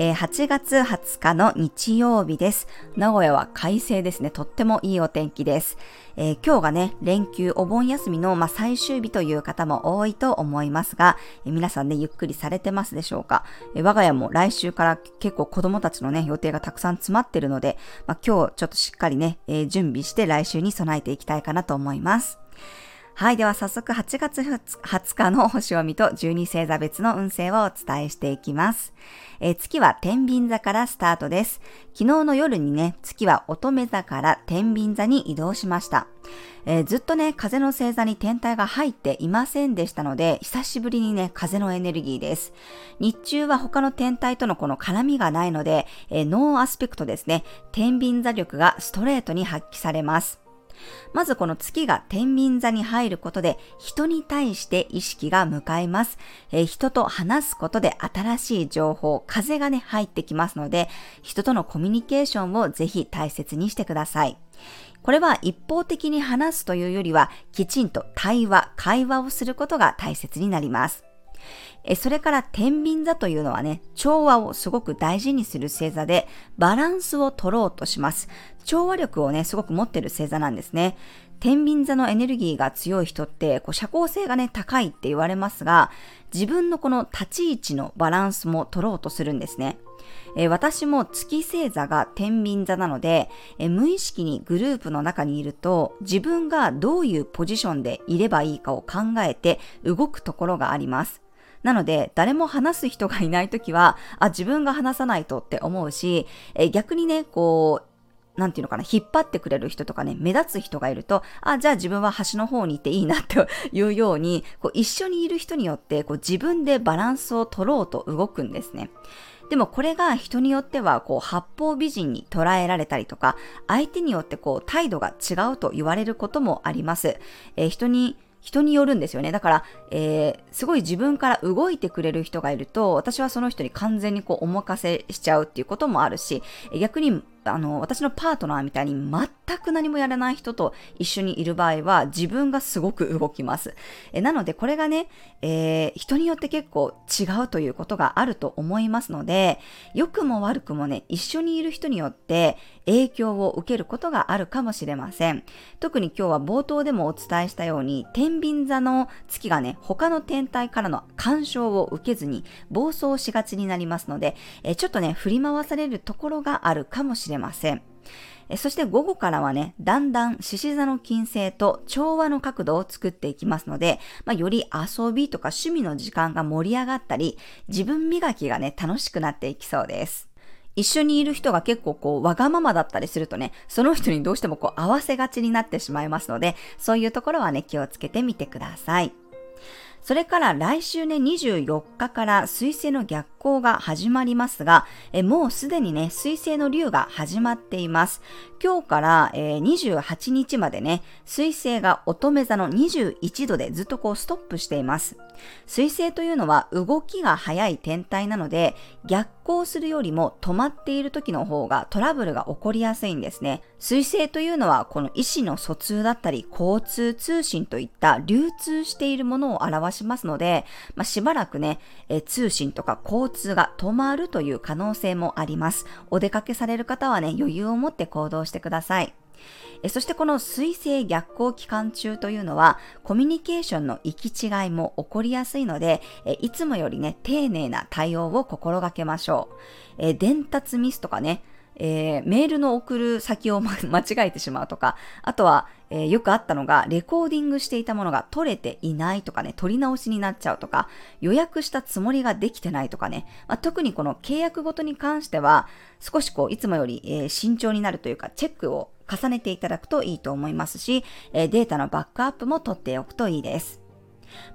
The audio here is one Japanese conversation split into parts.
えー、8月20日の日曜日です。名古屋は快晴ですね。とってもいいお天気です。えー、今日がね、連休、お盆休みの、まあ、最終日という方も多いと思いますが、えー、皆さんね、ゆっくりされてますでしょうか、え我が家も来週から結構子供たちのね、予定がたくさん詰まってるので、まあ、今日ちょっとしっかりね、え準備して来週に備えていきたいかなと思います。はい。では早速8月20日の星読みと12星座別の運勢をお伝えしていきます。えー、月は天秤座からスタートです。昨日の夜にね、月は乙女座から天秤座に移動しました。えー、ずっとね、風の星座に天体が入っていませんでしたので、久しぶりにね、風のエネルギーです。日中は他の天体とのこの絡みがないので、えー、ノーアスペクトですね、天秤座力がストレートに発揮されます。まずこの月が天秤座に入ることで人に対して意識が向かいます。えー、人と話すことで新しい情報、風がね入ってきますので人とのコミュニケーションをぜひ大切にしてください。これは一方的に話すというよりはきちんと対話、会話をすることが大切になります。えそれから天秤座というのはね、調和をすごく大事にする星座で、バランスを取ろうとします。調和力をね、すごく持ってる星座なんですね。天秤座のエネルギーが強い人って、こう社交性がね、高いって言われますが、自分のこの立ち位置のバランスも取ろうとするんですね。えー、私も月星座が天秤座なので、えー、無意識にグループの中にいると自分がどういうポジションでいればいいかを考えて動くところがあります。なので、誰も話す人がいないときは、あ、自分が話さないとって思うし、え逆にね、こう、なんていうのかな、引っ張ってくれる人とかね、目立つ人がいると、あ、じゃあ自分は端の方に行っていいなって いうように、こう一緒にいる人によって、こう自分でバランスを取ろうと動くんですね。でもこれが人によってはこう八方美人に捉えられたりとか、相手によってこう態度が違うと言われることもあります。えー、人に人によるんですよね。だから、えー、すごい自分から動いてくれる人がいると、私はその人に完全にこうお任せしちゃうっていうこともあるし、逆にあの、私のパートナーみたいに全く何もやらない人と一緒にいる場合は自分がすごく動きます。えなのでこれがね、えー、人によって結構違うということがあると思いますので、良くも悪くもね、一緒にいる人によって影響を受けることがあるかもしれません。特に今日は冒頭でもお伝えしたように、天秤座の月がね、他の天体からの干渉を受けずに暴走しがちになりますので、えちょっとね、振り回されるところがあるかもしれません。ません。そして午後からはね、だんだん獅子座の金星と調和の角度を作っていきますので、まあ、より遊びとか趣味の時間が盛り上がったり、自分磨きがね、楽しくなっていきそうです。一緒にいる人が結構こう、わがままだったりするとね、その人にどうしてもこう、合わせがちになってしまいますので、そういうところはね、気をつけてみてください。それから来週ね、24日から水星の逆行が始まりますが、えもうすでにね、水星の竜が始まっています。今日から、えー、28日までね、水星が乙女座の21度でずっとこうストップしています。水星というのは動きが速い天体なので、逆行するよりも止まっている時の方がトラブルが起こりやすいんですね。水星というのはこの意思の疎通だったり交通通信といった流通しているものを表しますので、まあ、しばらくね、え通信とか交通が止まるという可能性もあります。お出かけされる方はね、余裕を持って行動してください。えそしてこの水星逆行期間中というのはコミュニケーションの行き違いも起こりやすいのでえ、いつもよりね、丁寧な対応を心がけましょうえ。伝達ミスとかね、えー、メールの送る先を間違えてしまうとか、あとは、えー、よくあったのが、レコーディングしていたものが取れていないとかね、取り直しになっちゃうとか、予約したつもりができてないとかね、まあ、特にこの契約ごとに関しては、少しこう、いつもより、えー、慎重になるというか、チェックを重ねていただくといいと思いますし、えデータのバックアップも取っておくといいです。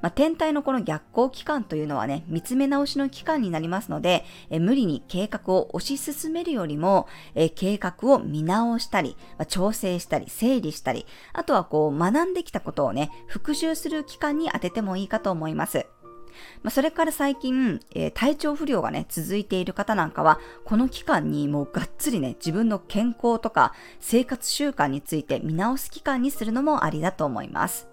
まあ、天体のこの逆行期間というのはね、見つめ直しの期間になりますので、え無理に計画を推し進めるよりも、え計画を見直したり、まあ、調整したり、整理したり、あとはこう学んできたことをね、復習する期間に当ててもいいかと思います。まあ、それから最近、えー、体調不良がね、続いている方なんかは、この期間にもうがっつりね、自分の健康とか生活習慣について見直す期間にするのもありだと思います。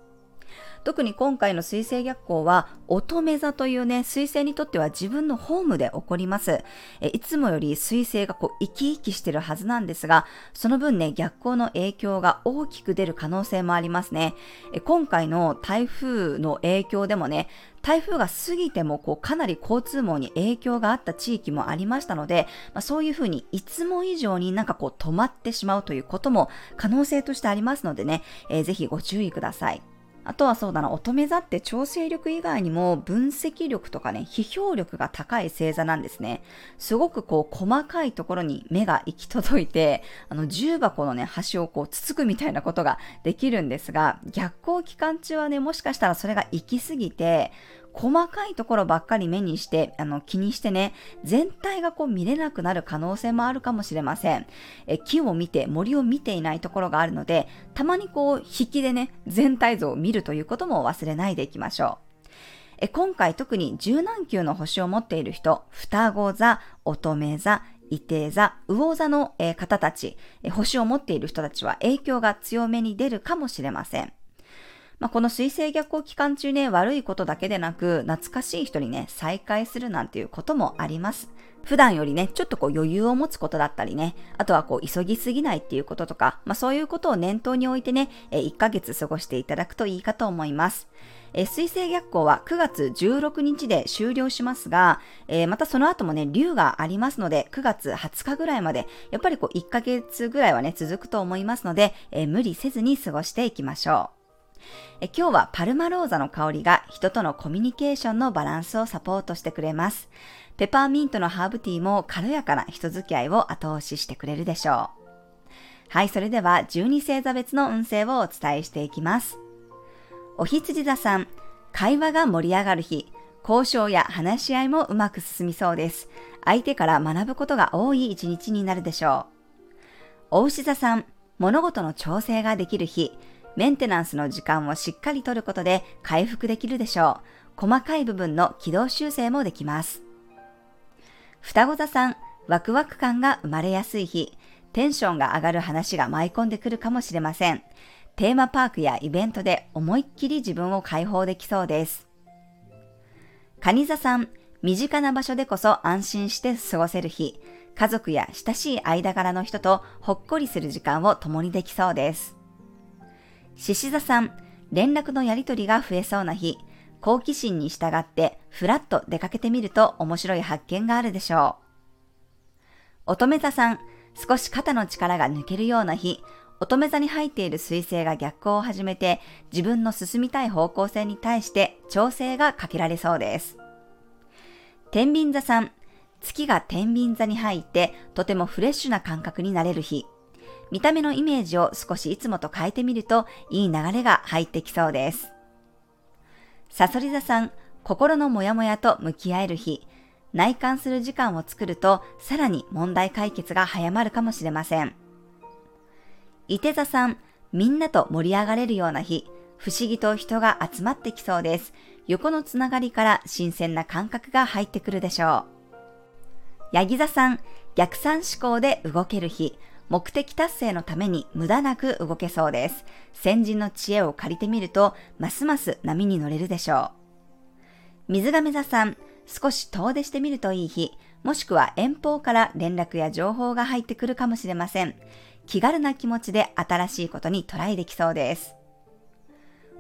特に今回の水星逆行は乙女座というね、水星にとっては自分のホームで起こります。えいつもより水星がこう生き生きしてるはずなんですが、その分ね、逆行の影響が大きく出る可能性もありますね。え今回の台風の影響でもね、台風が過ぎてもこうかなり交通網に影響があった地域もありましたので、まあ、そういうふうにいつも以上になんかこう止まってしまうということも可能性としてありますのでね、えー、ぜひご注意ください。あとはそうだな、乙女座って調整力以外にも分析力とかね、批評力が高い星座なんですね。すごくこう細かいところに目が行き届いて、あの重箱のね、端をこうつつくみたいなことができるんですが、逆行期間中はね、もしかしたらそれが行き過ぎて、細かいところばっかり目にして、あの、気にしてね、全体がこう見れなくなる可能性もあるかもしれません。え木を見て、森を見ていないところがあるので、たまにこう、引きでね、全体像を見るということも忘れないでいきましょう。え今回特に柔軟球の星を持っている人、双子座、乙女座、伊手座、魚座の、え方たち、え星を持っている人たちは影響が強めに出るかもしれません。まあ、この水星逆行期間中ね、悪いことだけでなく、懐かしい人にね、再会するなんていうこともあります。普段よりね、ちょっとこう余裕を持つことだったりね、あとはこう急ぎすぎないっていうこととか、まあそういうことを念頭に置いてね、1ヶ月過ごしていただくといいかと思います。え水星逆行は9月16日で終了しますが、えー、またその後もね、竜がありますので、9月20日ぐらいまで、やっぱりこう1ヶ月ぐらいはね、続くと思いますので、えー、無理せずに過ごしていきましょう。え今日はパルマローザの香りが人とのコミュニケーションのバランスをサポートしてくれます。ペパーミントのハーブティーも軽やかな人付き合いを後押ししてくれるでしょう。はい、それでは12星座別の運勢をお伝えしていきます。お羊座さん、会話が盛り上がる日、交渉や話し合いもうまく進みそうです。相手から学ぶことが多い一日になるでしょう。お牛座さん、物事の調整ができる日、メンテナンスの時間をしっかりとることで回復できるでしょう。細かい部分の軌道修正もできます。双子座さん、ワクワク感が生まれやすい日、テンションが上がる話が舞い込んでくるかもしれません。テーマパークやイベントで思いっきり自分を解放できそうです。蟹座さん、身近な場所でこそ安心して過ごせる日、家族や親しい間柄の人とほっこりする時間を共にできそうです。獅子座さん、連絡のやりとりが増えそうな日、好奇心に従ってふらっと出かけてみると面白い発見があるでしょう。乙女座さん、少し肩の力が抜けるような日、乙女座に入っている彗星が逆行を始めて自分の進みたい方向性に対して調整がかけられそうです。天秤座さん、月が天秤座に入ってとてもフレッシュな感覚になれる日。見た目のイメージを少しいつもと変えてみるといい流れが入ってきそうです。サソリ座さん、心のモヤモヤと向き合える日、内観する時間を作るとさらに問題解決が早まるかもしれません。伊手座さん、みんなと盛り上がれるような日、不思議と人が集まってきそうです。横のつながりから新鮮な感覚が入ってくるでしょう。ヤギ座さん、逆算思考で動ける日、目的達成のために無駄なく動けそうです。先人の知恵を借りてみると、ますます波に乗れるでしょう。水亀座さん、少し遠出してみるといい日、もしくは遠方から連絡や情報が入ってくるかもしれません。気軽な気持ちで新しいことにトライできそうです。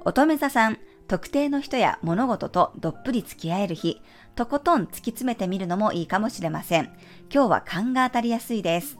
乙女座さん、特定の人や物事とどっぷり付き合える日、とことん突き詰めてみるのもいいかもしれません。今日は勘が当たりやすいです。